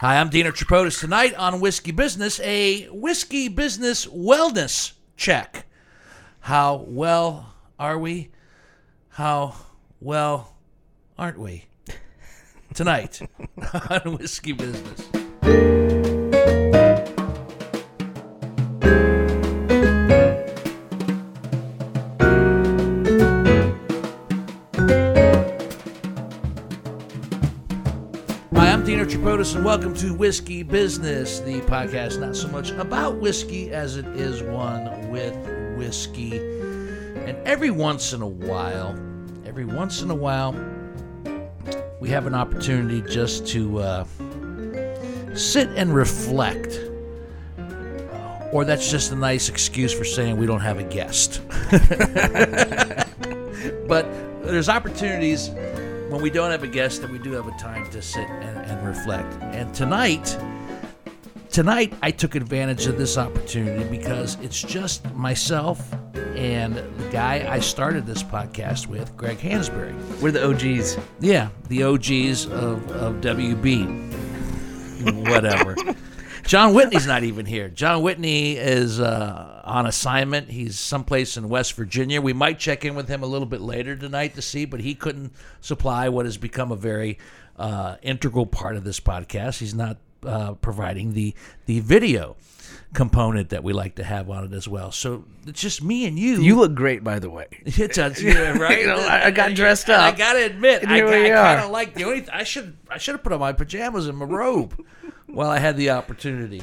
Hi, I'm Dino Tripodis. Tonight on Whiskey Business, a whiskey business wellness check. How well are we? How well aren't we? Tonight on Whiskey Business. And welcome to Whiskey Business, the podcast not so much about whiskey as it is one with whiskey. And every once in a while, every once in a while, we have an opportunity just to uh, sit and reflect. Or that's just a nice excuse for saying we don't have a guest. but there's opportunities when we don't have a guest then we do have a time to sit and, and reflect. And tonight, tonight I took advantage of this opportunity because it's just myself and the guy I started this podcast with, Greg Hansberry. We're the OGs. Yeah, the OGs of, of WB. Whatever. John Whitney's not even here. John Whitney is uh, on assignment. He's someplace in West Virginia. We might check in with him a little bit later tonight to see, but he couldn't supply what has become a very uh, integral part of this podcast. He's not uh, providing the the video component that we like to have on it as well. So it's just me and you. You look great, by the way. It's a, yeah, right. You know, I- got dressed up. I gotta admit, I, I kind of like the only. I should I should have put on my pajamas and my robe while I had the opportunity.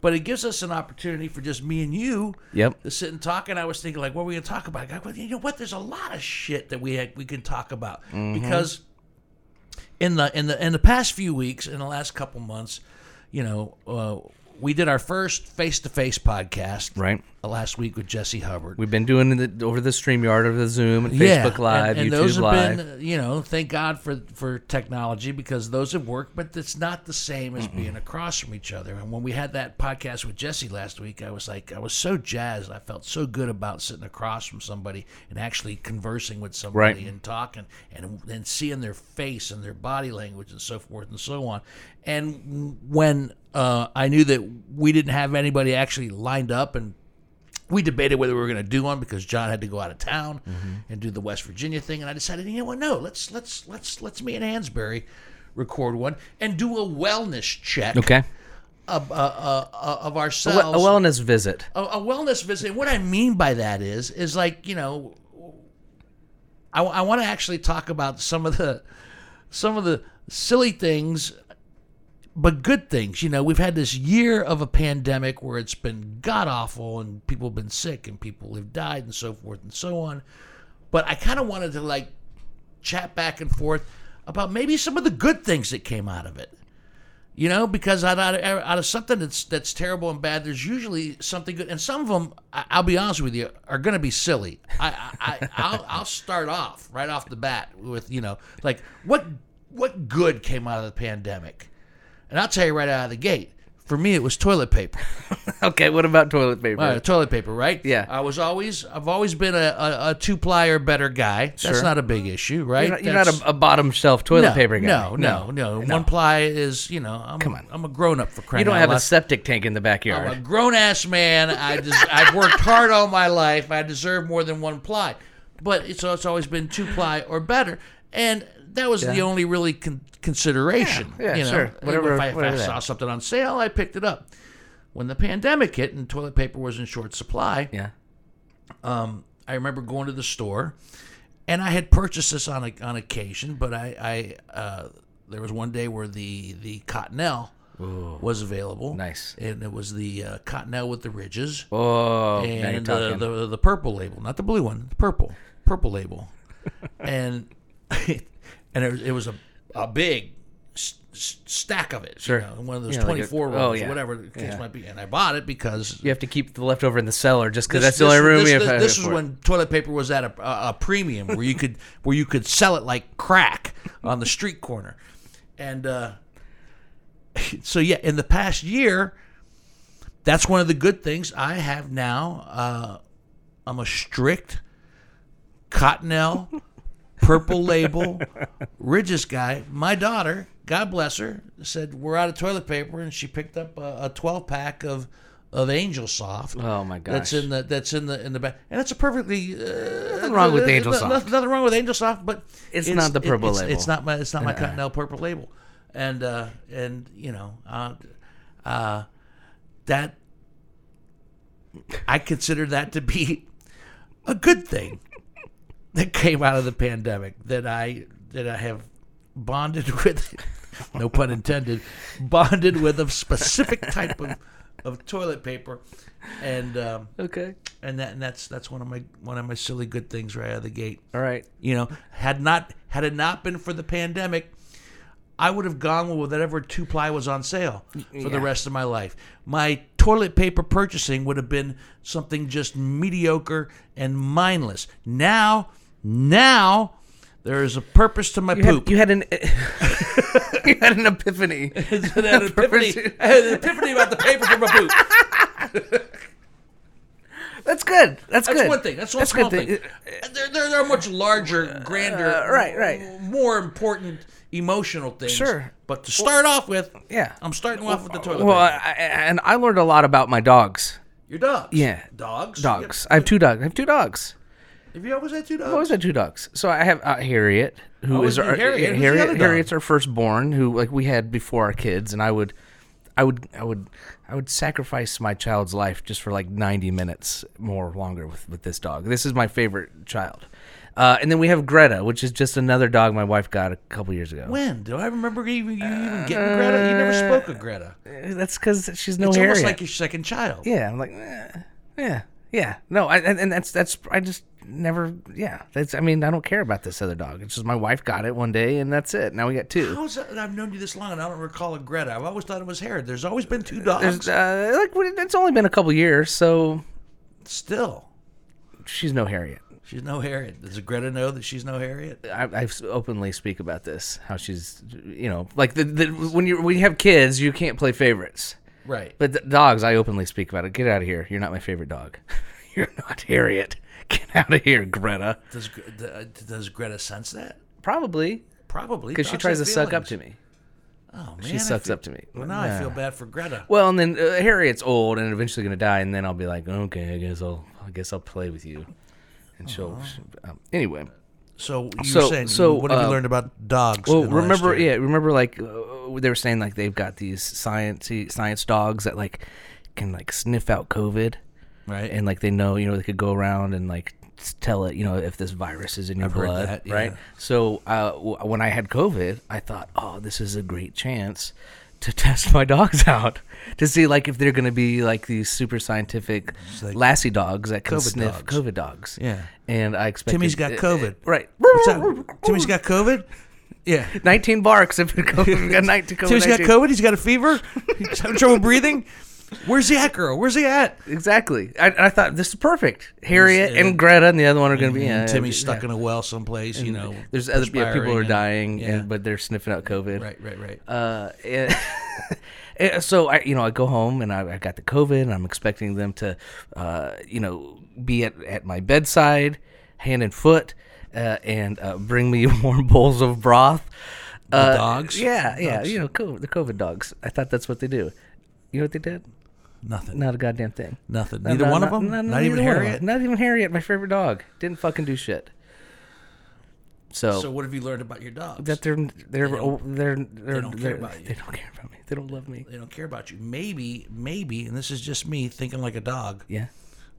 But it gives us an opportunity for just me and you Yep. to sit and talk. And I was thinking, like, what are we gonna talk about? I go, well, you know what? There's a lot of shit that we had, we can talk about Mm-hmm. because in the in the in the past few weeks, in the last couple months, you know, uh, we did our first face to face podcast Right. last week with Jesse Hubbard. We've been doing it over the StreamYard, over the Zoom, and Facebook Live, and, and YouTube those have Live. been, you know, thank God for for technology because those have worked, but it's not the same as being across from each other. And when we had that podcast with Jesse last week, I was like, I was so jazzed. I felt so good about sitting across from somebody and actually conversing with somebody Right. and talking and and seeing their face and their body language and so forth and so on. And when uh, I knew that we didn't have anybody actually lined up and we debated whether we were going to do one because John had to go out of town Mm-hmm. and do the West Virginia thing, and I decided, you know what? No, let's let's let's let's me and Hansberry record one and do a wellness check okay. of, uh, uh, uh, of ourselves, a wellness visit. a, a wellness visit. What I mean by that is, is like you know, I, I want to actually talk about some of the some of the silly things, but good things. You know, we've had this year of a pandemic where it's been god awful and people have been sick and people have died and so forth and so on. But I kind of wanted to like chat back and forth about maybe some of the good things that came out of it. You know, because out, of, out of something that's that's terrible and bad, there's usually something good, and some of them, I, I'll be honest with you, are going to be silly. I, I, I I'll, I'll start off right off the bat with you know, like what what good came out of the pandemic, and I'll tell you right out of the gate. For me, it was toilet paper. Okay, what about toilet paper? Uh, toilet paper, right? Yeah. I was always, I've always been a, a, a two ply or better guy. That's Sure. not a big issue, right? you're not, you're not a, a bottom shelf toilet no, paper guy. No, no, no, One ply is, you know, I'm, Come on. I'm a grown up for crying You don't have a septic tank in the backyard. I'm a grown ass man. I des- I've worked hard all my life. I deserve more than one ply, but it's it's always been two ply or better, and that was the only really con- consideration. Yeah, yeah, you know? sure. Whatever- If I, if I whatever that. saw something on sale, I picked it up. When the pandemic hit and toilet paper was in short supply, yeah. um, I remember going to the store, and I had purchased this on a, on occasion, but I, I uh, there was one day where the the Cottonelle was available. Nice. and it was the uh, Cottonelle with the ridges Oh, and the, the the purple label, not the blue one, the purple purple label, and and it was, it was a a big s- s- stack of it, Sure. you know, one of those Yeah, like a- twenty four oh, rolls, yeah. whatever the case Yeah. might be, and I bought it because you have to keep the leftover in the cellar just because that's the only room This, you this, have. this for was when toilet paper was at a, a, a premium, where you could where you could sell it like crack on the street corner, and uh, so yeah, in the past year, that's one of the good things I have now. Uh, I'm a strict Cottonelle, Purple Label, Ridges guy. My daughter God bless her, said we're out of toilet paper, and she picked up a, a 12 pack of of Angel Soft. Oh my gosh. That's in the that's in the in the back, and it's a perfectly uh, Nothing wrong with Angel no- Soft. Nothing wrong with Angel Soft, but It's not the purple it's, label. It's not my it's not my Cottonelle purple label, and uh, and you know uh, uh, that I consider that to be a good thing that came out of the pandemic that I that I have bonded with no pun intended bonded with a specific type of, of toilet paper and um, okay. and that and that's that's one of my one of my silly good things right out of the gate All right. you know had not had it not been for the pandemic I would have gone with whatever two ply was on sale for the rest of my life. My toilet paper purchasing would have been something just mediocre and mindless. Now, now there is a purpose to my You poop. had, you had an you had an epiphany. I had an epiphany, I had an epiphany about the paper for my poop. That's good. That's, That's good. one thing. That's one That's small good thing. There, there, there are much larger, grander, Uh, right, right. more important emotional things. Sure. But to start off with, Yeah. I'm starting off with the toilet Well. I, I- and I learned a lot about my dogs. Your dogs. Yeah. Dogs. Dogs. I have two dogs. I have two dogs. Have you always had two dogs? I've always had two dogs. So I have uh, Harriet, who Always is our Harriet. Harriet. Harriet's our firstborn, who like we had before our kids, and I would, I would, I would, I would sacrifice my child's life just for like ninety minutes more longer with with this dog. This is my favorite child. Uh, and then we have Greta, which is just another dog my wife got a couple years ago. When? Do I remember even, you even getting Greta? You never spoke of Greta. Uh, That's because she's no It's Harriet. almost like your second child. Yeah, I'm like, eh, yeah, yeah. No, I, and, and that's that's I just never. Yeah, that's. I mean, I don't care about this other dog. It's just my wife got it one day, and that's it. Now we got two. How's that? I've known you this long and I don't recall a Greta. I've always thought it was Harriet. There's always been two dogs. There's, uh, like it's only been a couple years, so Still. she's no Harriet. She's no Harriet. Does Greta know that she's no Harriet? I, I openly speak about this. How she's, you know, like the, the when you when you have kids, you can't play favorites. Right. But the dogs, I openly speak about it. Get out of here. You're not my favorite dog. You're not Harriet. Get out of here, Greta. Does uh, does Greta sense that? Probably Probably because she tries to have suck up to me. Oh man, She sucks feel- up to me. Well, now I feel bad for Greta. Well, and then uh, Harriet's old and eventually going to die, and then I'll be like, okay, I guess I'll, I guess I'll play with you, and she'll. Um, anyway, So you So- were saying, so, what have you uh, learned about dogs? well, in the last remember, yeah, remember, like uh, they were saying, like they've got these science science dogs that like can like sniff out COVID, right? and like they know, you know, they could go around and like tell it, you know, if this virus is in your I've blood, that, yeah. right? So uh, w- when I had COVID, I thought, oh, this is a great chance to test my dogs out to see like if they're going to be like these super scientific like lassie dogs that can COVID sniff dogs. COVID dogs. Yeah. and I expect Timmy's got COVID. Uh, right? What's? Timmy's got COVID. Yeah. Nineteen barks if it COVID, got nineteen. Timmy's got COVID. He's got a fever. He's having trouble breathing. Where's he at, girl? Where's he at? Exactly. I, I thought this is perfect. Harriet This, uh, and Greta and the other one are going to be. And uh, Timmy's stuck yeah. in a well someplace. You know, There's other yeah, people who are and- dying, yeah. and, but they're sniffing out COVID. Right, right, right. Uh, and- and so I, you know, I go home and I, I got the COVID, and I'm expecting them to, uh, you know, be at, at my bedside, hand and foot, uh, and uh, bring me warm bowls of broth. Uh, dogs? Yeah, yeah. Dogs. You know, COVID, the COVID dogs. I thought that's what they do. You know what they did? Nothing. Not a goddamn thing. Nothing. No, Neither no, one of them. no, no, Not even neither one of Harriet. Not even Harriet, my favorite dog. Didn't fucking do shit. So, So what have you learned about your dogs? that they're they're don't- they're they're, don't care about you. They don't care about me. They don't love me. they don't care about you. Maybe, maybe, and this is just me thinking like a dog. Yeah.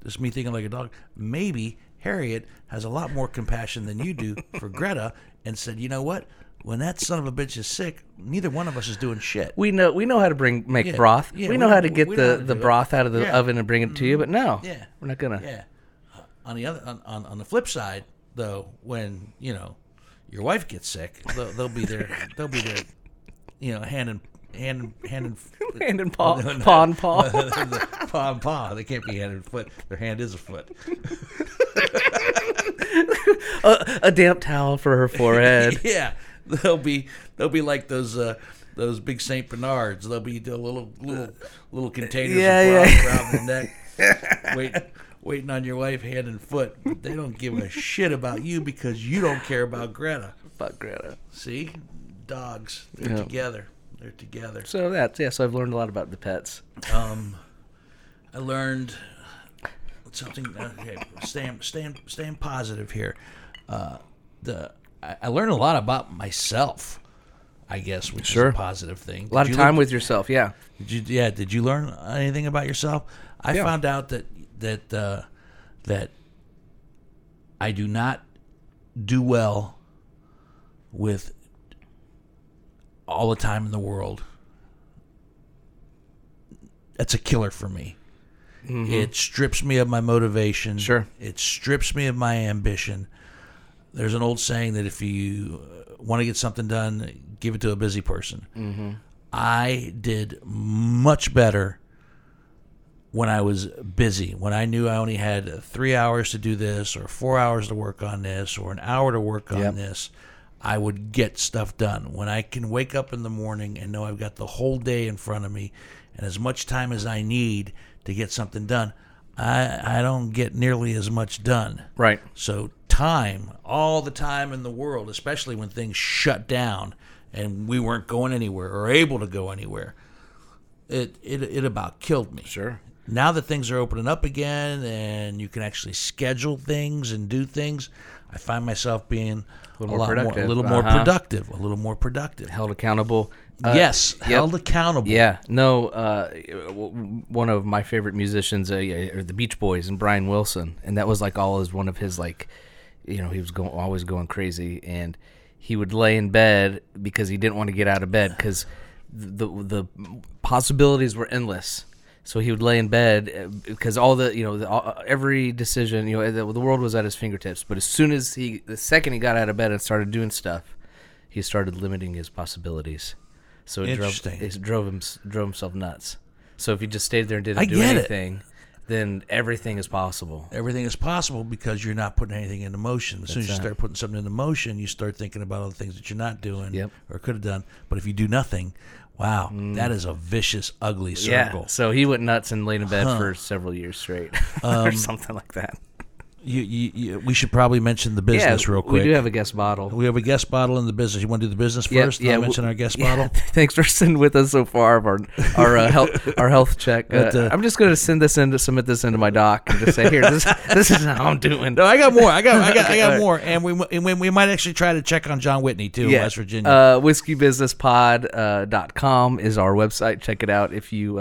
Just me thinking like a dog. Maybe Harriet has a lot more compassion than you do for Greta, and said, you know what? When that son of a bitch is sick, neither one of us is doing shit. We know we know how to bring make Yeah, broth. yeah, we know how to get we know how the, to the do it. broth out of the Yeah. oven and bring it to you, but no. Yeah. We're not gonna. Yeah. On the other, on, on, on the flip side, though, when you know your wife gets sick, they'll, they'll be there. They'll be there. You know, hand in hand, in- hand in Hand and paw, paw and paw. paw and paw. They can't be hand and foot. Their hand is a foot. a, a damp towel for her forehead. yeah, they'll be they'll be like those uh, those big Saint Bernards. They'll be the little little little containers Yeah, yeah. around the neck, wait, waiting on your wife hand and foot. But they don't give a shit about you because you don't care about Greta. Fuck Greta. See, dogs. They're Yeah. together. They're together. So that's yeah. So I've learned a lot about the pets. Um, I learned something. Okay, staying, staying, staying positive here. Uh, the I, I learned a lot about myself. I guess, which Sure. is a positive thing. A lot of time look- with yourself. Yeah. Did you, yeah, did you learn anything about yourself? I Yeah. found out that that uh, that I do not do well with all the time in the world. That's a killer for me. It strips me of my motivation. Sure. It strips me of my ambition. There's an old saying that if you want to get something done, give it to a busy person. Mm-hmm. I did much better when I was busy, when I knew I only had three hours to do this, or four hours to work on this, or an hour to work on Yep. this. I would get stuff done. When I can wake up in the morning and know I've got the whole day in front of me and as much time as I need to get something done, I, I don't get nearly as much done. Right. So time, all the time in the world, especially when things shut down and we weren't going anywhere or able to go anywhere, it it, it about killed me. Sure. Now that things are opening up again and you can actually schedule things and do things, I find myself being a, little more lot more, a productive. little more Uh-huh. productive, a little more productive. Held accountable. Uh, yes, yep. held accountable. Yeah, no. Uh, one of my favorite musicians uh, are the Beach Boys and Brian Wilson, and that was like all as one of his like, you know, he was going always going crazy, and he would lay in bed because he didn't want to get out of bed because the the possibilities were endless. So he would lay in bed uh, because all the you know the, all, every decision you know the, the world was at his fingertips. But as soon as he the second he got out of bed and started doing stuff, he started limiting his possibilities. So it drove it drove him drove himself nuts. So if you just stayed there and didn't I do get it. anything, then everything is possible. Everything is possible because you're not putting anything into motion. As soon as you That's start putting something into motion, you start thinking about all the things that you're not doing Yep. or could have done. But if you do nothing, wow, that is a vicious, ugly circle. Yeah. So he went nuts and laid in bed Huh. for several years straight, Um, or something like that. You, you, you, we should probably mention the business yeah, real quick. We do have a guest bottle. We have a guest bottle in the business. You want to do the business first? yeah, w- mention our guest Yeah, bottle. Thanks for sitting with us so far of our our uh, health our health check. Uh, But, uh, I'm just going to send this in to submit this into my doc and just say here this this is how I'm doing. No, I got more. I got, I got, I got more. And we, and we, we might actually try to check on John Whitney too, in West Virginia. Uh, whiskeybusinesspod.com uh, com is our website. Check it out if you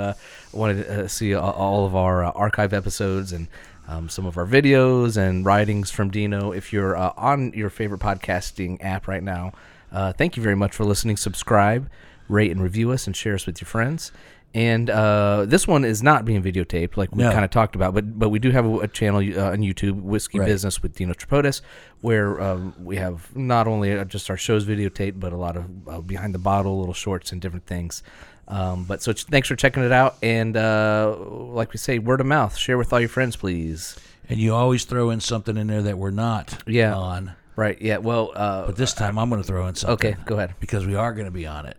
uh, want to uh, see all of our uh, archive episodes and um, some of our videos and writings from Dino. If you're uh, on your favorite podcasting app right now, uh, thank you very much for listening. Subscribe, rate, and review us, and share us with your friends. And uh, this one is not being videotaped, like we No. kind of talked about, but but we do have a, a channel uh, on YouTube, Whiskey Right. Business with Dino Tripodis, where um, we have not only just our shows videotaped, but a lot of uh, behind the bottle, little shorts, and different things. Um, but so ch- thanks for checking it out, and uh, like we say, word of mouth, share with all your friends, please. and you always throw in something in there that we're not Yeah. on. Right? Yeah. Well. Uh, But this time I'm going to throw in something. okay. Go ahead. because we are going to be on it,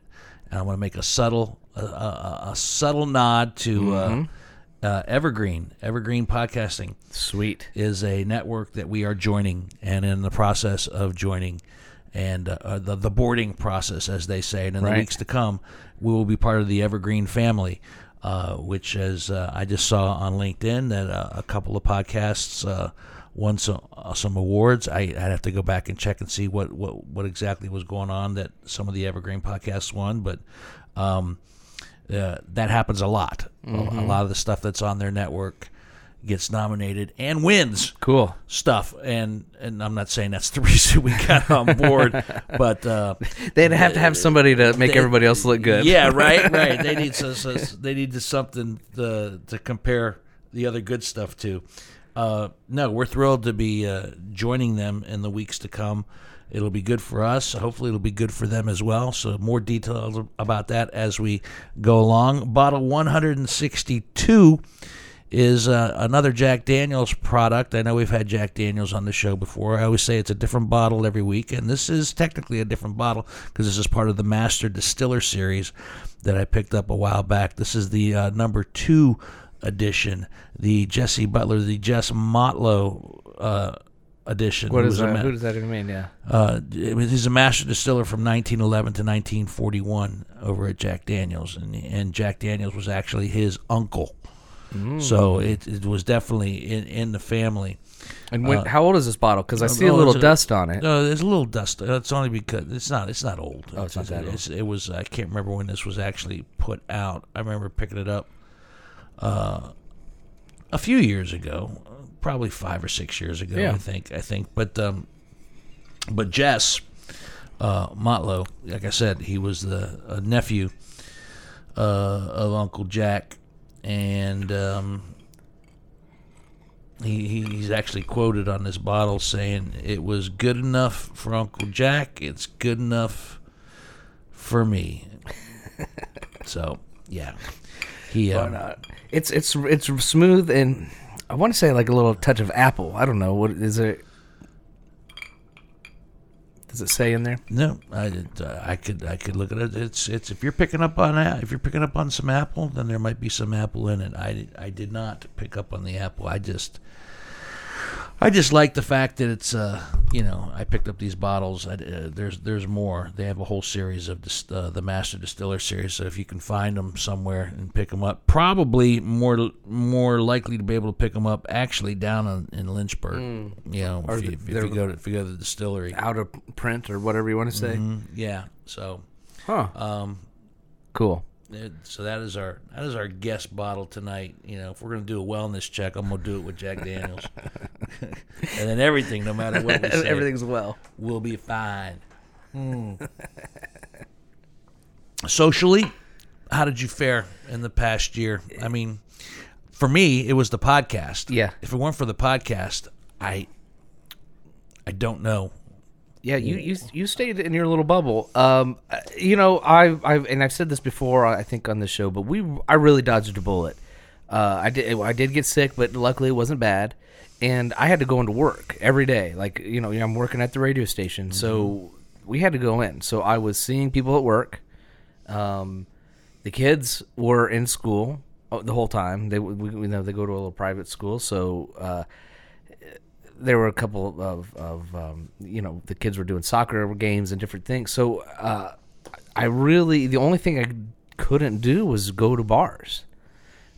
and I want to make a subtle, a, a, a subtle nod to Mm-hmm. uh, uh, Evergreen. Evergreen Podcasting Sweet. is a network that we are joining and in the process of joining, and uh, uh, the the boarding process, as they say. And in the weeks to come, we will be part of the Evergreen family. Uh, which, as uh, I just saw on LinkedIn, that uh, a couple of podcasts uh, won some uh, some awards. I, I'd have to go back and check and see what, what, what exactly was going on that some of the Evergreen podcasts won, but um, uh, that happens a lot. A- A lot of the stuff that's on their network gets nominated and wins Cool. stuff. And and I'm not saying that's the reason we got on board, but uh, They'd have to have somebody to make they- everybody else look good. yeah, right, right. They need so, so, they need to something to to compare the other good stuff to. Uh, no, we're thrilled to be uh, joining them in the weeks to come. It'll be good for us. Hopefully, it'll be good for them as well. So, more details about that as we go along. Bottle 162 is uh, another Jack Daniels product. I know we've had Jack Daniels on the show before. I always say it's a different bottle every week, and this is technically a different bottle because this is part of the Master Distiller series that I picked up a while back. This is the uh, number two edition, the Jesse Butler, the Jess Motlow uh, edition. What is that? ma- Who does that even mean? Yeah. uh, he's a master distiller from 1911 to 1941 over at Jack Daniels, and and Jack Daniels was actually his uncle. Mm. So it, it was definitely in, in the family. And when, how old is this bottle? Because I see a oh, little dust on it. No, there's a little dust. uh, It's only because it's not. It's not old. Oh, it's not that old. It was. I can't remember when this was actually put out. I remember picking it up uh, a few years ago, probably five or six years ago. Yeah. I think. I think. But um, but Jess uh, Motlow, like I said, he was the uh, nephew uh, of Uncle Jack, and um, he, he he's actually quoted on this bottle saying it was good enough for Uncle Jack. It's good enough for me. so yeah, he Why um, not? It's it's it's smooth and I want to say like a little touch of apple. I don't know what is it. Does it say in there? No, I, uh, I could I could look at it. It's it's if you're picking up on if you're picking up on some apple, then there might be some apple in it. I I did not pick up on the apple. I just I just like the fact that it's uh you know I picked up these bottles. I, uh, there's there's more. They have a whole series of dis- uh, the Master Distiller series. So if you can find them somewhere and pick them up, probably more more likely to be able to pick them up actually down in, in Lynchburg. You know, Or if you, if you go to if you go to the distillery. Out of print or whatever you want to say. Mhm, Yeah. So, Huh. um, Cool. So that is our that is our guest bottle tonight. You know, if we're gonna do a wellness check, I'm gonna do it with Jack Daniels, and then everything, no matter what we say, Everything's well. we'll be fine. Hmm. Socially, how did you fare in the past year? I mean, for me, it was the podcast. Yeah. If it weren't for the podcast, I I don't know. Yeah, you, you you stayed in your little bubble. Um, uh, you know, I I've and I've said this before. I think on the show, but we I really dodged a bullet. Uh, I did I did get sick, but luckily it wasn't bad. And I had to go into work every day. Like you know, I'm working at the radio station, so we had to go in. So I was seeing people at work. Um, the kids were in school uh, the whole time. They we, we know they go to a little private school, so. Uh, there were a couple of, of um, you know the kids were doing soccer games and different things. So uh, i really the only thing i couldn't do was go to bars.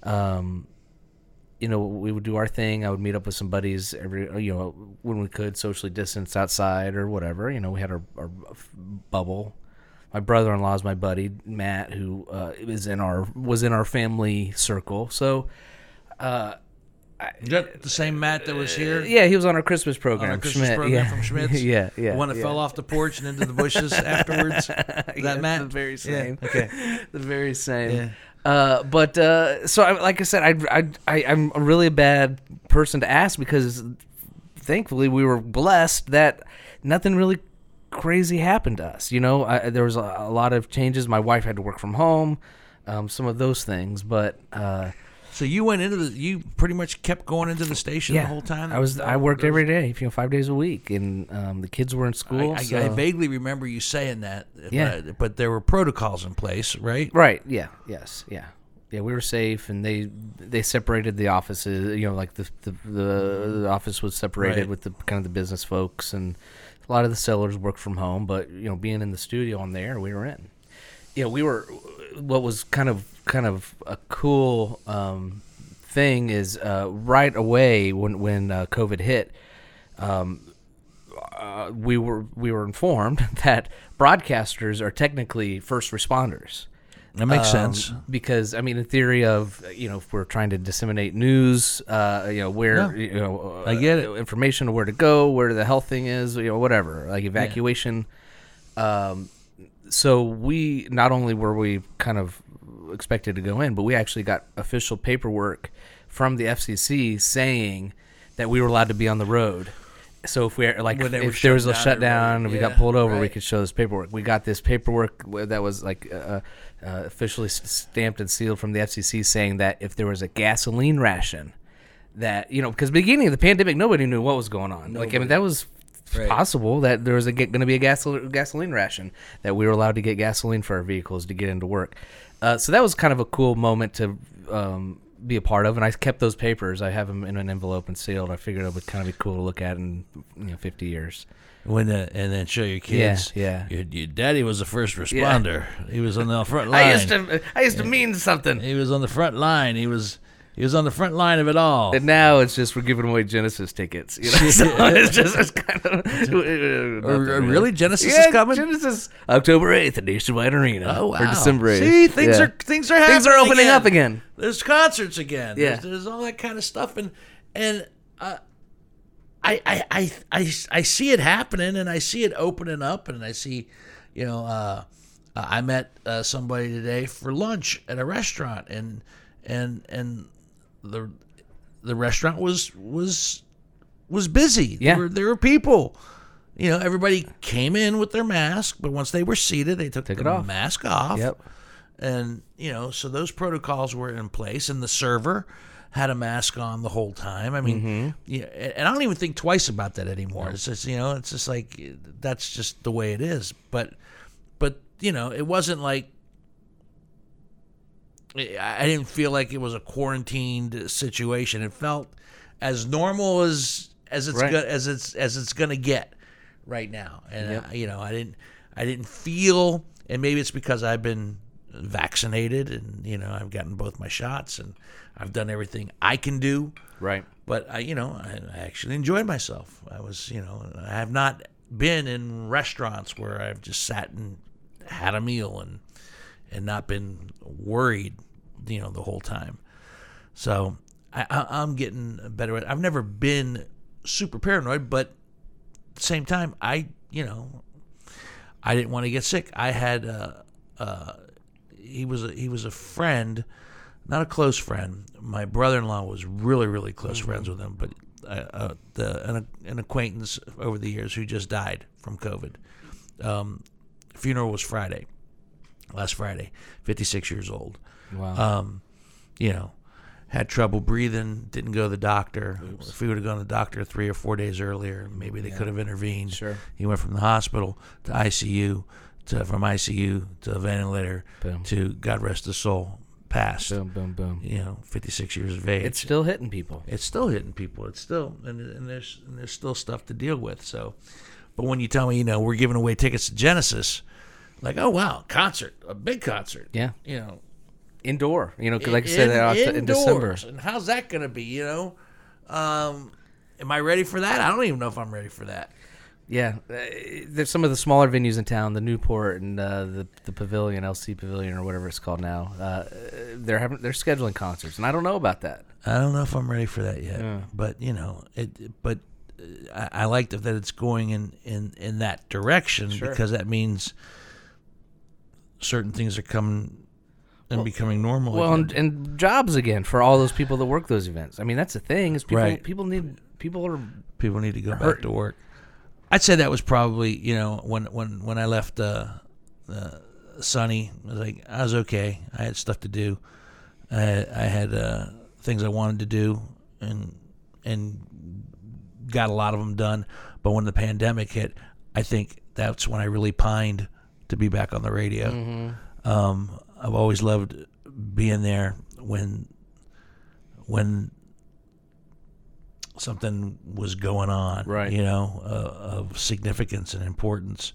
Um, you know we would do our thing. I would meet up with some buddies every you know when we could socially distance outside or whatever. You know we had our, our bubble. My brother-in-law is my buddy matt who uh, is in our was in our family circle. So The same Matt that was here. yeah he was on our christmas program on a Christmas Schmidt, program yeah. from Schmidt's. yeah yeah The one that yeah. fell off the porch and into the bushes afterwards. That Yeah, Matt? the very Yeah, same. okay. the very same. Yeah. Uh, but uh, so, I, like I said, I, I, I, I'm a really bad person to ask because thankfully we were blessed that nothing really crazy happened to us. You know, I, there was a, a lot of changes. My wife had to work from home, um, some of those things. But uh, So you went into the. You pretty much kept going into the station yeah, the whole time. I was I worked every day, you know, five days a week, and um, the kids were in school. I, so- I vaguely remember you saying that. Yeah. I- but there were protocols in place, right? Right. Yeah. Yes. Yeah. Yeah. We were safe, and they they separated the offices. You know, like the the, the, the office was separated Right. with the kind of the business folks, and a lot of the sellers worked from home. But you know, being in the studio on there, we were in. Yeah, we were. What was kind of kind of a cool um, thing is uh, right away when when uh, COVID hit. Um, uh, we were we were informed that broadcasters are technically first responders. That makes Um, sense. because I mean, in theory of you know, if we're trying to disseminate news, uh, you know, where Yeah. you know, I get uh, it. information of where to go, where the health thing is, you know, whatever, like evacuation. Um, so we not only were we kind of expected to go in, but we actually got official paperwork from the FCC saying that we were allowed to be on the road. So if we like, if there was a shutdown and we everybody. got pulled over, we could show this paperwork. We got this paperwork that was like uh, uh, officially stamped and sealed from the FCC, saying that if there was a gasoline ration, that you know, because beginning of the pandemic, nobody knew what was going on. Like I mean, that was Right. possible that there was going to be a gasol- gasoline ration that we were allowed to get gasoline for our vehicles to get into work. Uh, so that was kind of a cool moment to um, be a part of, and I kept those papers. I have them in an envelope and sealed. I figured it would kind of be cool to look at in you know 50 years. When the, and then show your kids. yeah. Your, your daddy was a first responder. He was on the front line. I used to I used to mean something. He was on the front line. He was he was on the front line of it all. And now it's just we're giving away Genesis tickets. You know? so it's just it's kind of Or- or really? Genesis yeah, is coming? Genesis October eighth at Nationwide Arena. Oh wow! Or December eighth. See, things Yeah. are things are happening. things are opening again. up again. There's concerts again. Yeah. There's, there's all that kind of stuff, and and uh, I, I I I I see it happening, and I see it opening up, and I see, you know, uh, I met uh, somebody today for lunch at a restaurant, and and and the the restaurant was was was busy. Yeah. There were, there were people. You know, everybody came in with their mask, but once they were seated, they took, Took the off. mask off Yep. and you know so those protocols were in place and the server had a mask on the whole time i mean Mm-hmm. yeah and i don't even think twice about that anymore it's just you know it's just like that's just the way it is but but you know it wasn't like i I didn't feel like it was a quarantined situation it felt as normal as as it's Right. go, as it's as it's gonna get right now and Yep. uh, you know i didn't i didn't feel and maybe it's because i've been vaccinated and you know i've gotten both my shots and i've done everything i can do Right. but i you know i, I actually enjoyed myself i was you know i have not been in restaurants where i've just sat and had a meal and and not been worried you know the whole time so I, I, I'm getting better at. I've never been super paranoid, but at the same time, I you know, I didn't want to get sick. I had uh, uh, he was a, he was a friend, not a close friend. My brother-in-law was really really close friends with him, but uh, uh, the an, an acquaintance over the years who just died from COVID. Um, funeral was Friday, last Friday. Fifty six years old Wow. um, you know, had trouble breathing, didn't go to the doctor. If he would have gone to the doctor three or four days earlier, maybe they could have intervened. Sure. He went from the hospital to ICU, to from ICU to a ventilator, Boom. to God rest his soul, passed. boom, boom, boom. You know, 56 years of age. It's still hitting people. it's still hitting people. It's still and, and there's and there's still stuff to deal with. So, but when you tell me, you know, we're giving away tickets to Genesis, like, oh wow, concert, a big concert. Yeah. You know, Indoor. You know, 'cause like I said, they're in December. And how's that going to be? You know, um, am I ready for that? I don't even know if I'm ready for that. Yeah, uh, there's some of the smaller venues in town, the Newport and uh, the the Pavilion, LC Pavilion or whatever it's called now. Uh, they're having they're scheduling concerts, and I don't know about that. I don't know if I'm ready for that yet. Yeah. But you know, it. But uh, I, I like that that it's going in in in that direction Sure. because that means certain things are coming and becoming normal. Well, and, and jobs again for all those people that work those events. I mean, that's the thing is people Right. people need people are people need to go back to work. I'd say that was probably you know when when when I left uh, uh, Sunny, I was like I was okay. I had stuff to do. I had, I had uh, things I wanted to do, and and got a lot of them done. But when the pandemic hit, I think that's when I really pined to be back on the radio. Um, I've always loved being there when when something was going on, Right. You know, uh, of significance and importance.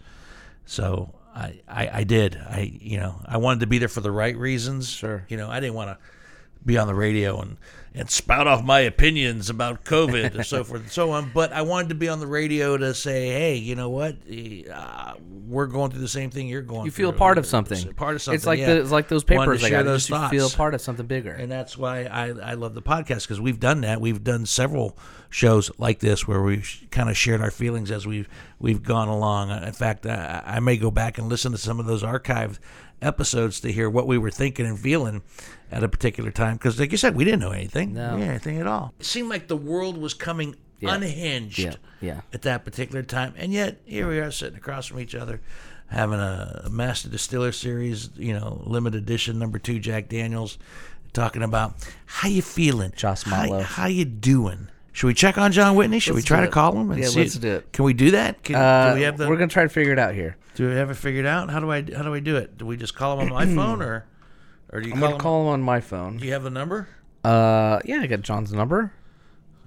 So I, I, I did. I, you know, I wanted to be there for the right reasons. Sure. You know, I didn't want to be on the radio and, and spout off my opinions about COVID and so forth and so on. But I wanted to be on the radio to say, hey, you know what? Uh, we're going through the same thing you're going you through. feel part of something. Part of something. It's like yeah. the, it's like those papers I got. those You feel part of something bigger. And that's why I, I love the podcast because we've done that. We've done several shows like this where we've kind of shared our feelings as we've we've gone along. In fact, I, I may go back and listen to some of those archived episodes to hear what we were thinking and feeling at a particular time. Because, like you said, we didn't know anything. No. Anything at all. It seemed like the world was coming Yeah. unhinged Yeah, yeah. at that particular time. And yet, here we are sitting across from each other, having a, a Master Distiller Series, you know, limited edition number two Jack Daniels, talking about how you feeling, Joss how, how you doing. Should we check on John Whitney? Should Let's we try to call him? And Yeah, see let's do it. Can we do that? Can, Uh, do we have the? we're gonna try to figure it out here. do we have it figured out? How do I? How do I do it? Do we just call him on my phone, or, or do you I'm call gonna him? call him on my phone. Do you have the number? Uh, yeah, I got John's number.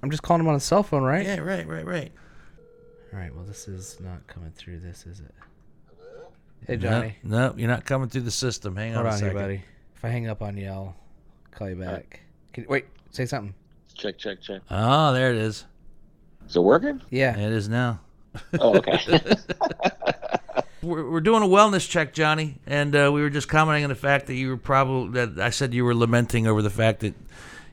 I'm just calling him on his cell phone, right? Yeah, right, right, right. All right. Well, this is not coming through. This is it. Hey, Johnny. No, you're not coming through the system. Hang Hold on a on here, second. buddy. If I hang up on you, I'll call you back. Can wait? Say something. Check, check, check. Oh, there it is. Is it working? Yeah. It is now. Oh, okay. We're, we're doing a wellness check, Johnny, and uh, we were just commenting on the fact that you were probably that I said you were lamenting over the fact that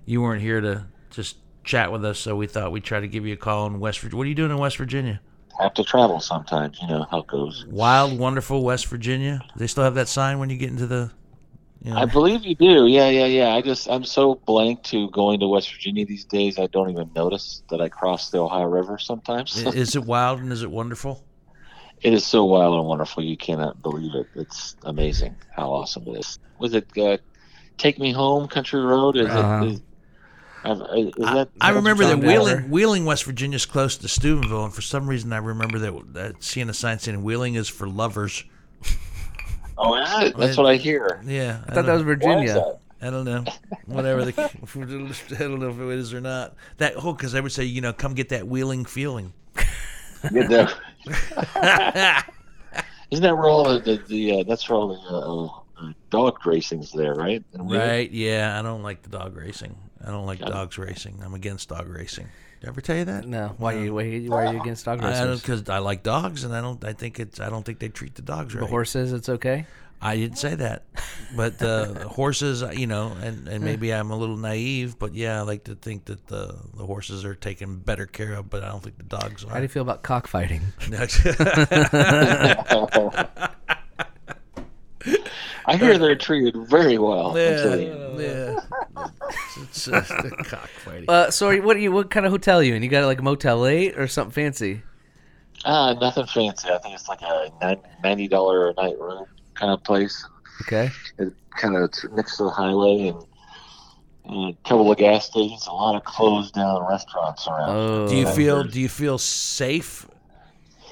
you weren't here to just chat with us. So we thought we'd try to give you a call in West Virginia. What are you doing in West Virginia? Have to travel sometimes. You know how it goes. Wild, wonderful West Virginia. They still have that sign when you get into the. Know, I believe you do. Yeah, yeah, yeah. I just I'm so blank to going to West Virginia these days. I don't even notice that I cross the Ohio River sometimes. is it wild and is it wonderful? it is so wild and wonderful. You cannot believe it. It's amazing how awesome it is. Was it uh, Take Me Home Country Road? Is Uh-huh. it? Is, I've- is that, I remember that Wheeling. Wheeling, West Virginia is close to Steubenville, and for some reason I remember that, that seeing a sign saying Wheeling is for lovers. Oh, is it? That's what I hear. Yeah, I thought that was Virginia. that? I don't know. Whatever the, I don't know if it is or not. That oh, because I would say you know, come get that wheeling feeling. Get that- Isn't that where all the, the, the uh, that's where all the uh, uh, dog racing's there, right? Right? Yeah, I don't like the dog racing. I don't like dogs racing. I'm against dog racing. Did I ever tell you that? No. Why are you why, are you- why are you against dog I don't racers? because I like dogs, and I don't. I think it's. I don't think they treat the dogs right. The horses, it's okay. I didn't say that, but uh, horses, you know, and, and maybe I'm a little naive, but yeah, I like to think that the the horses are taken better care of, but I don't think the dogs are. How do you feel about cockfighting? I hear they're treated very well. yeah, until the end. yeah. It's just a cockfighting. Uh, sorry, what are you? What kind of hotel are you in? You got like a Motel Eight or something fancy? Ah, nothing fancy. I think it's like a ninety dollar a night room kind of place. Okay. It's kind of next to the highway and, and a couple of gas stations. A lot of closed down restaurants around. Oh. do you feel do you feel safe?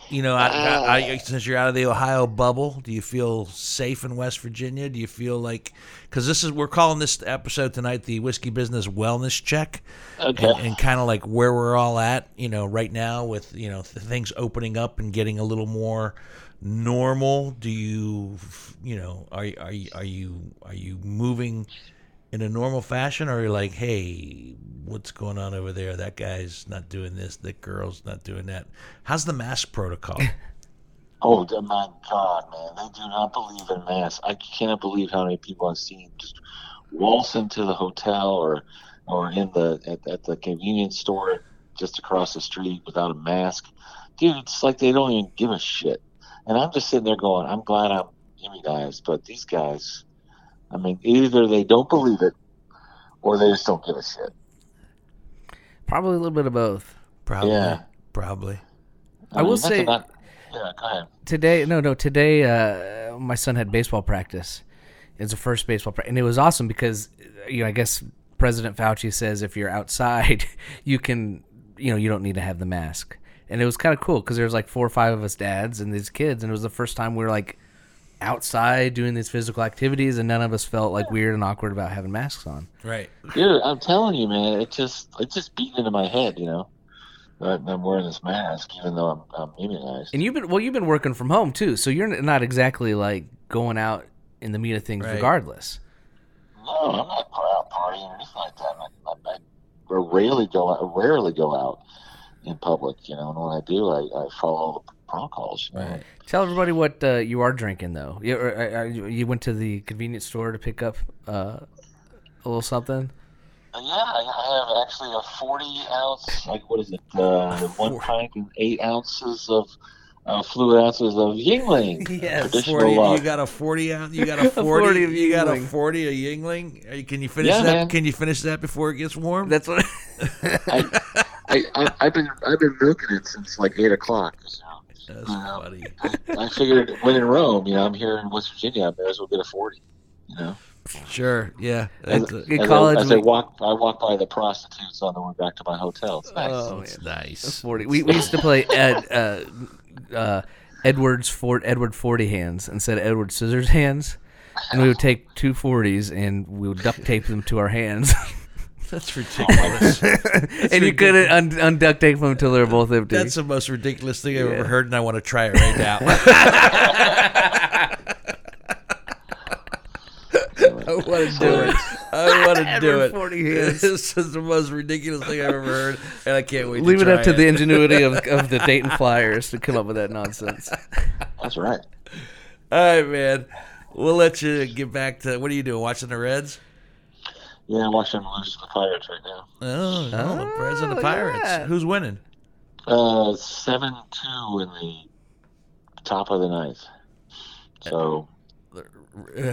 You know, I, I, I, uh. since you're out of the Ohio bubble, do you feel safe in West Virginia? Do you feel like because this is we're calling this episode tonight the whiskey business wellness check, Okay. and, and kind of like where we're all at, you know, right now with you know th- things opening up and getting a little more normal. Do you, you know, are are you are you are you moving in a normal fashion, or are you like, hey, what's going on over there? That guy's not doing this. That girl's not doing that. How's the mask protocol? Oh my God, man! They do not believe in masks. I cannot believe how many people I've seen just waltz into the hotel or or in the at, at the convenience store just across the street without a mask. Dude, it's like they don't even give a shit. And I'm just sitting there going, I'm glad I'm immunized, but these guys, I mean, either they don't believe it or they just don't give a shit. Probably a little bit of both. Probably. Yeah. Probably. I will mean, that's say- yeah, go ahead. Today, no, no, today, uh, my son had baseball practice. It's the first baseball practice, and it was awesome because, you know, I guess President Fauci says if you're outside, you can, you know, you don't need to have the mask. And it was kind of cool because there was like four or five of us dads and these kids, and it was the first time we were like outside doing these physical activities, and none of us felt like weird and awkward about having masks on. Right. Dude, I'm telling you, man, it just it just beat into my head, you know. That I'm wearing this mask, even though I'm, I'm immunized. And you've been well, you've been working from home too, so you're not exactly like going out in the meat of things, Right. regardless. No, I'm not going out partying or anything like that. I, I, I rarely go out, rarely go out in public, you know. And when I do, I, I follow all the know? Right. Tell everybody what uh, you are drinking, though. You, uh, uh, you went to the convenience store to pick up uh, a little something. Uh, Yeah, I, I have actually a 40 ounce, like what is it, uh, one pint and eight ounces of uh, fluid ounces of Yuengling. Yes, 40, uh, you got a 40 ounce, you got a 40, 40 of you got a 40 of Yuengling. Can you finish Yeah, that? man. Can you finish that before it gets warm? That's what. I, I, I, I've been I've been milking it since like eight o'clock. So. That's Uh, funny. I figured when in Rome, you know, I'm here in West Virginia, I may as well get a 40. You know, Sure. Yeah. as, That's, In as college, I, as I we- walk, I walk by the prostitutes on the way back to my hotel. It's nice. Oh, that's nice. Forty. We, we used to play Ed, uh, uh, Edward's Fort Edward Forty hands instead of Edward Scissors hands, and we would take two forties and we would duct tape them to our hands. That's ridiculous. and you couldn't un- unduct tape them until they're both empty. That's the most ridiculous thing I've ever heard, and I want to try it right now. I want to do it. I want to do it. 40 hands. This is the most ridiculous thing I've ever heard, and I can't wait. Leave to it try up to the ingenuity of, of the Dayton Flyers to come up with that nonsense. That's right. All right, man. We'll let you get back to what are you doing? Watching the Reds? Yeah, I'm watching them lose to the Pirates right now. Oh, oh the Reds and the Pirates. that. Who's winning? Uh, seven two in the top of the ninth. So, Uh,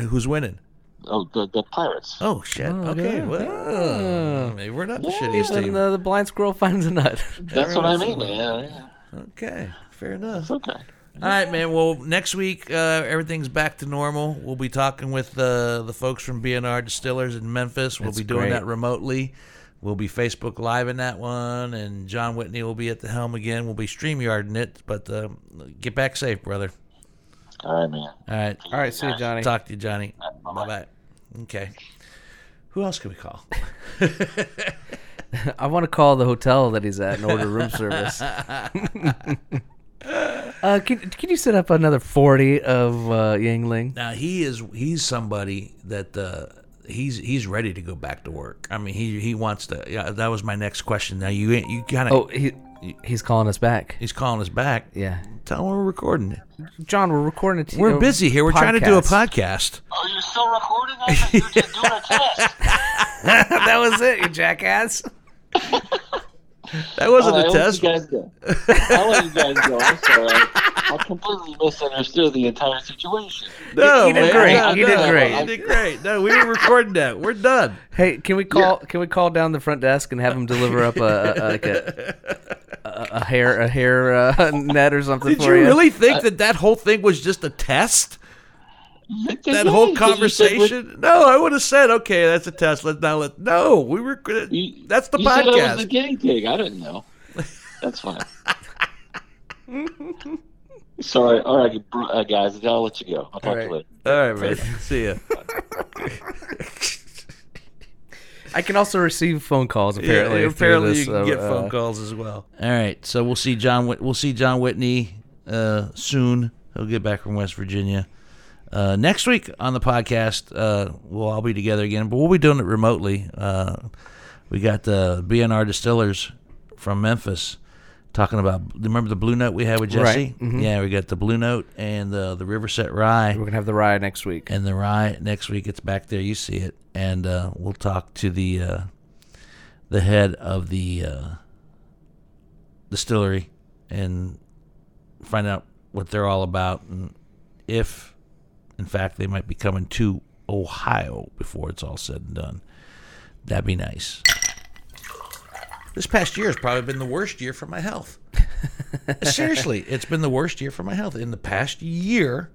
who's winning? oh, the, the Pirates. Oh shit. Oh, okay. yeah. Well, maybe we're not the Yeah, shittiest And team. uh, the blind squirrel finds a nut. That's what I mean, man. Yeah, Okay. Fair enough. it's okay. All right, man. Well, next week uh, everything's back to normal. We'll be talking with uh, the folks from BNR Distillers in Memphis. We'll That's be doing great. that remotely. We'll be Facebook Live in that one, and John Whitney will be at the helm again. We'll be StreamYarding it, but uh, get back safe, brother. All right, man. All right. All right, see you, Johnny. Talk to you, Johnny. Bye-bye. Bye bye. Okay. Who else can we call? I want to call the hotel that he's at and order room service. uh, can, can you set up another 40 of uh, Yuengling? Now he is he's somebody that uh, he's he's ready to go back to work. I mean he he wants to. Yeah, that was my next question. Now you you kind of Oh, he, he's calling us back. he's calling us back. Yeah. Tell him we're recording. It. John, we're recording a t- We're a busy here. We're trying to do a podcast. podcast. Oh, you're still recording? I thought you were just doing a test. that was it, you jackass. That wasn't All a right, I'll let test. you guys go. I'll let you guys go. I'm sorry. I, I completely misunderstood the entire situation. No, You did man, great. no, You did great. You did great. No, we were recording that. We're done. Hey, can we call? Can we call down the front desk and have them deliver up a, a, a like a, a, a hair a hair uh, net or something Did for you you? really think that that whole thing was just a test? That whole conversation? No, I would have said, okay, that's a test. Let's now let. No, we were. gonna- You- That's the you said I was podcast. the guinea pig. I didn't know. That's fine. Sorry. All right, br- uh, guys. I'll let you go. I'll talk All to right. you later. All right, man. See ya. I can also receive phone calls apparently. Yeah, apparently this, you can uh, get uh, phone calls as well. All right, so we'll see John. We'll see John Whitney uh, soon. He'll get back from West Virginia. Uh, next week on the podcast, uh, we'll all be together again, but we'll be doing it remotely. Uh, we got the BNR Distillers from Memphis talking about. Remember the Blue Note we had with Jesse? Right, mhm. Yeah, we got the Blue Note and the the Riverset Rye We're gonna have the Rye next week. and the rye next week. It's back there. You see it, and uh, we'll talk to the uh, the head of the uh, distillery and find out what they're all about, and if, in fact, they might be coming to Ohio before it's all said and done. That'd be nice. This past year has probably been the worst year for my health. Seriously, it's been the worst year for my health. In the past year,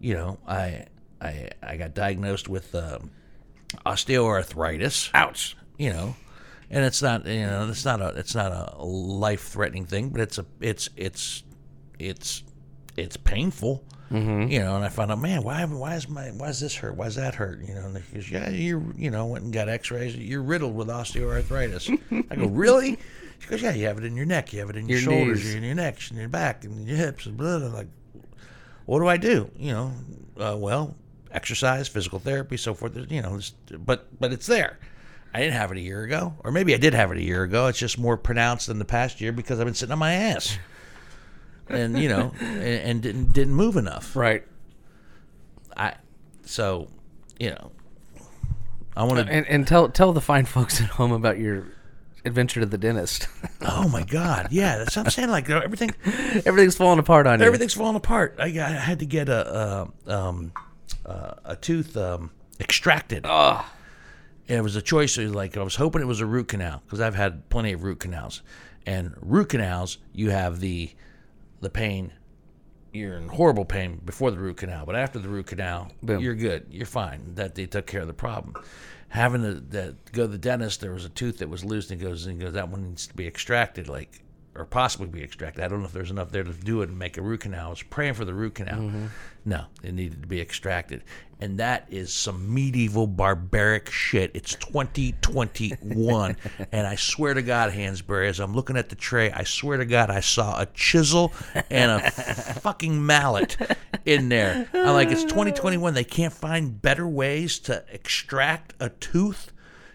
you know, I I I got diagnosed with um, osteoarthritis. Ouch. You know, and it's not you know it's not a it's not a life threatening thing, but it's a it's it's it's it's painful. Mm-hmm. You know, and I found out, man, why why is my why is this hurt? Why is that hurt? You know, and he goes, yeah, you you know went and got X-rays. You're riddled with osteoarthritis. I go, really? She goes, yeah, you have it in your neck, you have it in your, Your shoulders, knees. in your neck, in your back, and your hips, and blah. blah. I'm like, what do I do? You know, uh, well, exercise, physical therapy, so forth. You know, but but it's there. I didn't have it a year ago, or maybe I did have it a year ago. It's just more pronounced than the past year because I've been sitting on my ass, and you know, and, and didn't didn't move enough. Right. I so you know, I want to. And, and tell tell the fine folks at home about your adventure to the dentist. Oh my God, yeah, that's what I'm saying. Like everything, Everything's falling apart on you. everything's falling apart. I, got, I had to get a a, um, uh, a tooth um, extracted. Ugh. And it was a choice. It was like I was hoping it was a root canal because I've had plenty of root canals. And root canals, you have the the pain. You're in horrible pain before the root canal, but after the root canal, Boom. you're good. You're fine. That they took care of the problem. Having to that, go to the dentist, there was a tooth that was loose, and he goes and he goes that one needs to be extracted. Like or possibly be extracted. I don't know if there's enough there to do it and make a root canal. I was praying for the root canal. Mm-hmm. No, it needed to be extracted. And that is some medieval barbaric shit. It's 2021. and I swear to God, Hansberry, as I'm looking at the tray, I swear to God, I saw a chisel and a fucking mallet in there. I'm like, it's 2021. They can't find better ways to extract a tooth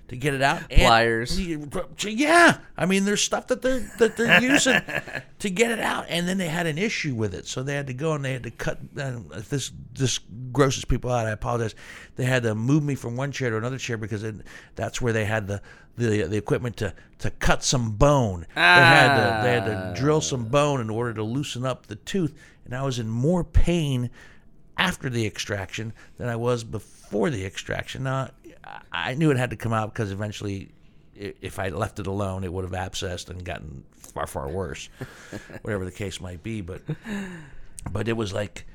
to get it out. And- Pliers. yeah, I mean, there's stuff that they're that they're using to get it out, and then they had an issue with it, so they had to go and they had to cut. Uh, if this this grosses people out, I apologize. They had to move me from one chair to another chair because it, that's where they had the. The, the equipment to, to cut some bone. They had to they had to drill some bone in order to loosen up the tooth, and I was in more pain after the extraction than I was before the extraction. Now, I- knew it had to come out because eventually, if I left it alone, it would have abscessed and gotten far, far worse, whatever the case might be. But, but it was like,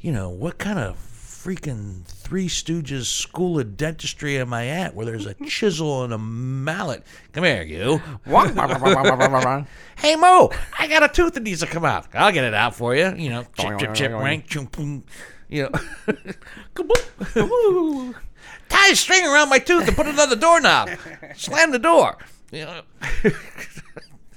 you know, what kind of freaking Three Stooges school of dentistry am I at where there's a chisel and a mallet? Come here, you. Hey Moe, I got a tooth that needs to come out. I'll get it out for you. You know, chip chip chip, wank, chum, boom. You know. Tie a string around my tooth and put another doorknob. Slam the door. You know,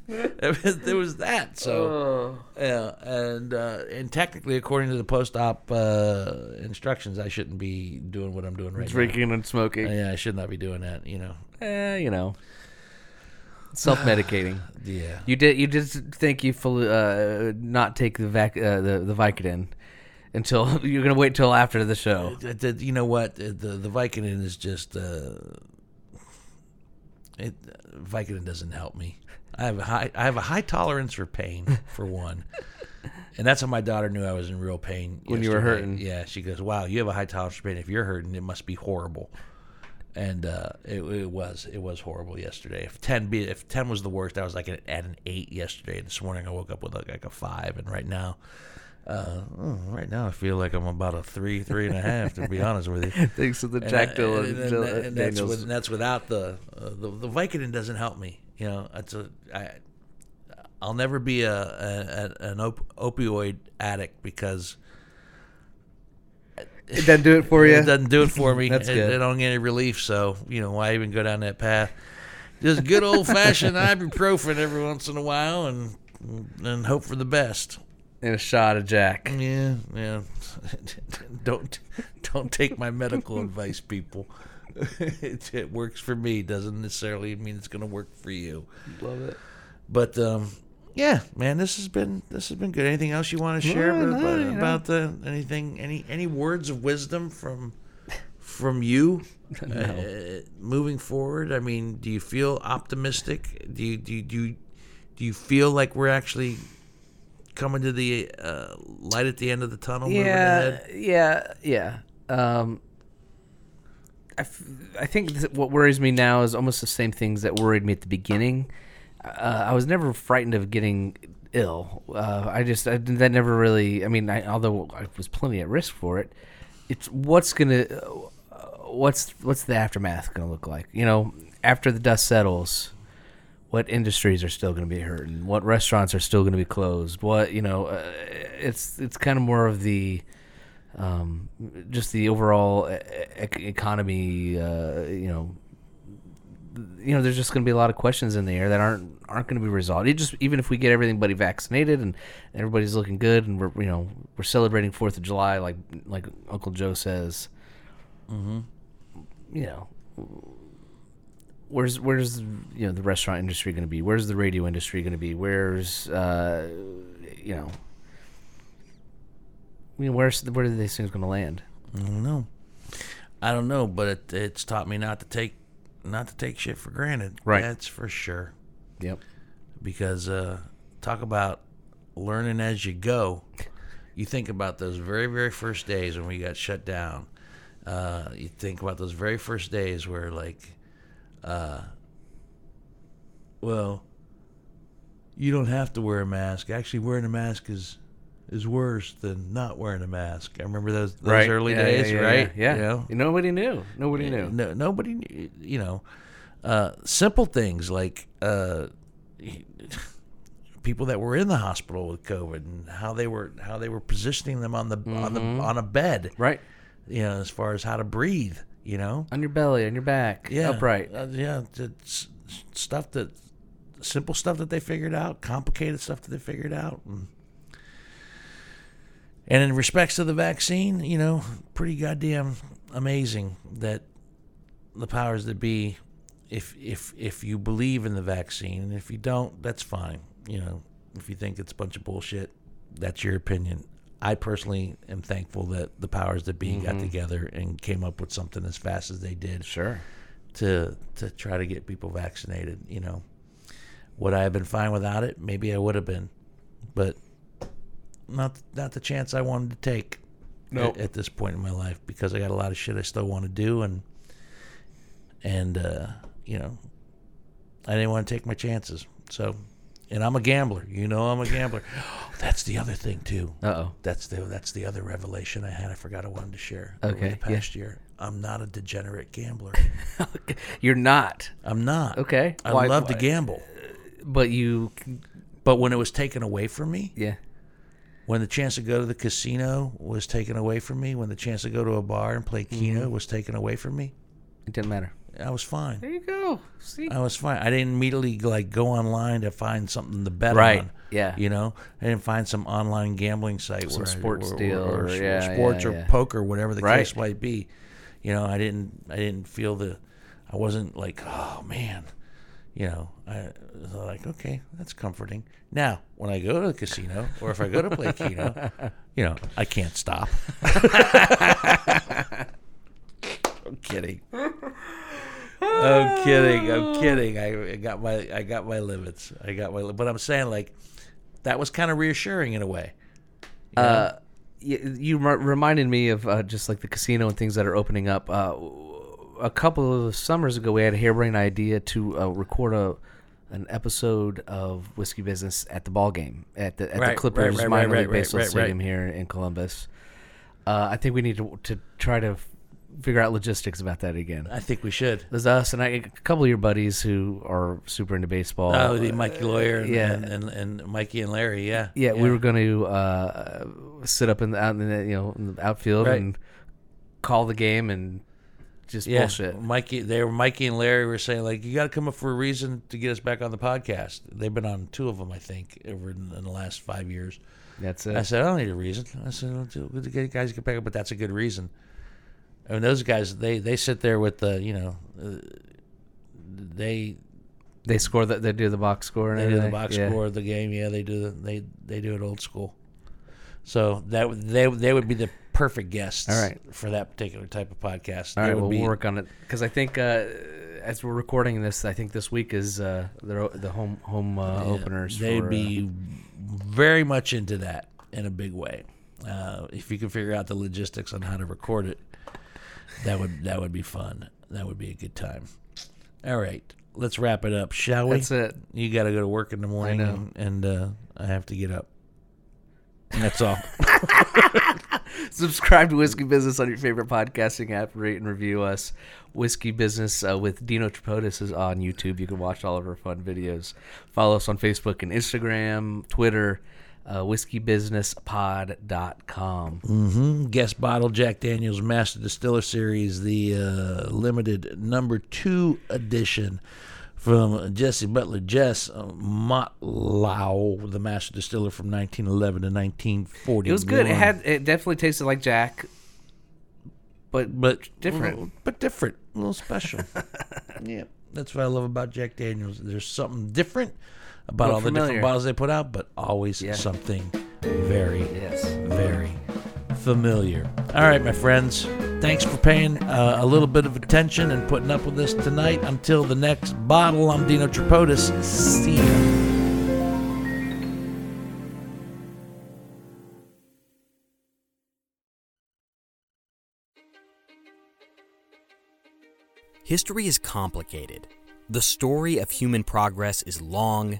there was- that. So yeah, and uh, and technically, according to the post-op uh, instructions, I shouldn't be doing what I'm doing right now. Drinking and smoking. now. Yeah, I should not be doing that. You know. Eh, you know, self-medicating. Yeah. You did. You just think you fully uh, not take the vac uh, the the Vicodin until you're gonna wait till after the show. The- you know what? The the Vicodin is just uh, it. Vicodin doesn't help me. I have a high I have a high tolerance for pain for one, and that's how my daughter knew I was in real pain When you were hurting. Yeah, she goes, "Wow, you have a high tolerance for pain. If you're hurting, it must be horrible." And uh, it, it was it was horrible yesterday. If ten be if ten was the worst, I was like at an eight yesterday. This morning I woke up with like, like a five, and right now. Uh, oh, right now, I feel like I'm about a three, three and a half. To be honest with you, Thanks to the and, Jack I- Dillon. and, and- Jill- and that's, with, and that's without the, uh, the the Vicodin doesn't help me. You know, it's a I, I'll never be a, a, a an op- opioid addict because it doesn't do it for you. it doesn't do it for me. That's It- good. I don't get any relief, so you know why even go down that path? Just good old fashioned ibuprofen every once in a while, and and hope for the best. And a shot of Jack. Yeah, yeah. don't don't take my medical advice, people. it, it works for me. Doesn't necessarily mean it's going to work for you. Love it. But um, yeah, man, this has been this has been good. Anything else you want to share No, about, no, about, about the anything any any words of wisdom from from you uh, moving forward? I mean, do you feel optimistic? Do you do you, do you, do you feel like we're actually coming to the uh, light at the end of the tunnel? Yeah, ahead? yeah, yeah. Um, I, f- I think th- what worries me now is almost the same things that worried me at the beginning. Uh, I was never frightened of getting ill. Uh, I just I, that never really. I mean, I, although I was plenty at risk for it, it's what's gonna uh, what's what's the aftermath gonna look like? You know, after the dust settles what industries are still going to be hurting, what restaurants are still going to be closed, what you know, uh, it's it's kind of more of the um, just the overall e- economy. Uh, you know, you know, there's just going to be a lot of questions in the air that aren't aren't going to be resolved. It just even if we get everybody vaccinated and everybody's looking good and we're you know we're celebrating Fourth of July like like Uncle Joe says. Mm-hmm. You know, where's where's you know the restaurant industry going to be? Where's the radio industry going to be? Where's uh, you know, I mean, where's where are these things going to land? I don't know. I don't know, but it, it's taught me not to take not to take shit for granted. Right. That's for sure. Yep. because uh, talk about learning as you go. You think about those very, very first days when we got shut down. Uh, you think about those very first days where, like, uh, well, you don't have to wear a mask. Actually, wearing a mask is is worse than not wearing a mask. I remember those those early Yeah, days, yeah, yeah, right? Yeah. You know? Nobody knew. Nobody knew. No, nobody, knew, you know, uh, simple things like uh, people that were in the hospital with COVID and how they were how they were positioning them on the on the on a bed, Right. you know, as far as how to breathe, you know. On your belly, on your back, Yeah, upright. Uh, yeah, it's stuff that simple stuff that they figured out, complicated stuff that they figured out. And, and in respects to the vaccine, you know, pretty goddamn amazing that the powers that be, if if if you believe in the vaccine, and if you don't, that's fine. You know, if you think it's a bunch of bullshit, that's your opinion. I personally am thankful that the powers that be got together and came up with something as fast as they did Sure. to to try to get people vaccinated. You know, would I have been fine without it? Maybe I would have been, but not not the chance I wanted to take Nope. at, at this point in my life because I got a lot of shit I still want to do and and uh, you know I didn't want to take my chances. So, and I'm a gambler. You know, I'm a gambler. that's the other thing too. Uh oh. That's the that's the other revelation I had. I forgot I wanted to share. over Okay, the yeah. past year, I'm not a degenerate gambler. You're not. I'm not. Okay. I Why- love to gamble, But you. but when it was taken away from me, Yeah. when the chance to go to the casino was taken away from me, when the chance to go to a bar and play Keno Mm-hmm. was taken away from me, It didn't matter. I was fine. There you go. See. I was fine. I didn't immediately like go online to find something to bet Right, on. yeah. You know, I didn't find some online gambling site Some where I- sports or, deal or, or- or yeah, sports yeah, or poker, whatever the Right. case might be. You know, I didn't. I didn't feel the. I wasn't like, oh man. You know, I was like, okay, that's comforting. Now, when I go to the casino or if I go to play Keno, you know, I can't stop. I'm kidding. I'm kidding. I'm kidding. I, I got my I got my limits. I got my. But I'm saying like that was kind of reassuring in a way. You know? Uh, you, you re- reminded me of uh, just like the casino and things that are opening up. Uh, a couple of summers ago, we had a harebrained idea to uh, record a an episode of Whiskey Business at the ball game at the at Right, the Clippers right, minor right, league right, baseball stadium here in Columbus. Uh, I think we need to to try to figure out logistics about that again. I think we should. There's us and I, a couple of your buddies who are super into baseball. Oh, the Mikey Lawyer and, yeah. and, and, and Mikey and Larry. Yeah. Yeah, we were going to uh, sit up in the out in the you know in the outfield Right. and call the game and just Yeah, bullshit. Mikey, they were Mikey and Larry were saying like, you got to come up for a reason to get us back on the podcast. They've been on two of them, I think, over in, in the last five years. That's it. I said, I don't need a reason. I said, "Well, to- good to get guys get back up, but that's a good reason. I mean, those guys, they they sit there with the, you know, uh, they They score that. They do the box score. And they do the box Yeah. score of the game. Yeah, they do the they they do it old school. So that they they would be the perfect guests. All right. for that particular type of podcast. All right, would we'll be- work on it because I think uh, as we're recording this, I think this week is uh, the the home home uh, Yeah, openers. They'd for, uh, be very much into that in a big way. Uh, if you can figure out the logistics on how to record it, that would that would be fun. That would be a good time. All right, let's wrap it up, shall we? That's it. You got to go to work in the morning, know. and, and uh, I have to get up. And that's all. Subscribe to Whiskey Business on your favorite podcasting app. Rate and review us. Whiskey Business uh, with Dino Tripodis is on YouTube. You can watch all of our fun videos. Follow us on Facebook and Instagram, Twitter, uh, whiskeybusinesspod.com. hmm Guest bottle Jack Daniels Master Distiller Series, the uh, limited number two edition from Jesse Butler Jess uh, Motlow, the Master Distiller from 1911 to 1940. It was good. It had it definitely tasted like Jack, but but different. but different, a little special. yeah, that's what I love about Jack Daniels. There's something different about Well, all the familiar. different bottles they put out, but always Yeah. something very yes. very familiar. All right, my friends. Thanks for paying uh, a little bit of attention and putting up with us tonight. Until the next bottle, I'm Dino Tripodis. See ya. History is complicated. The story of human progress is long,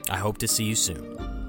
I hope to see you soon.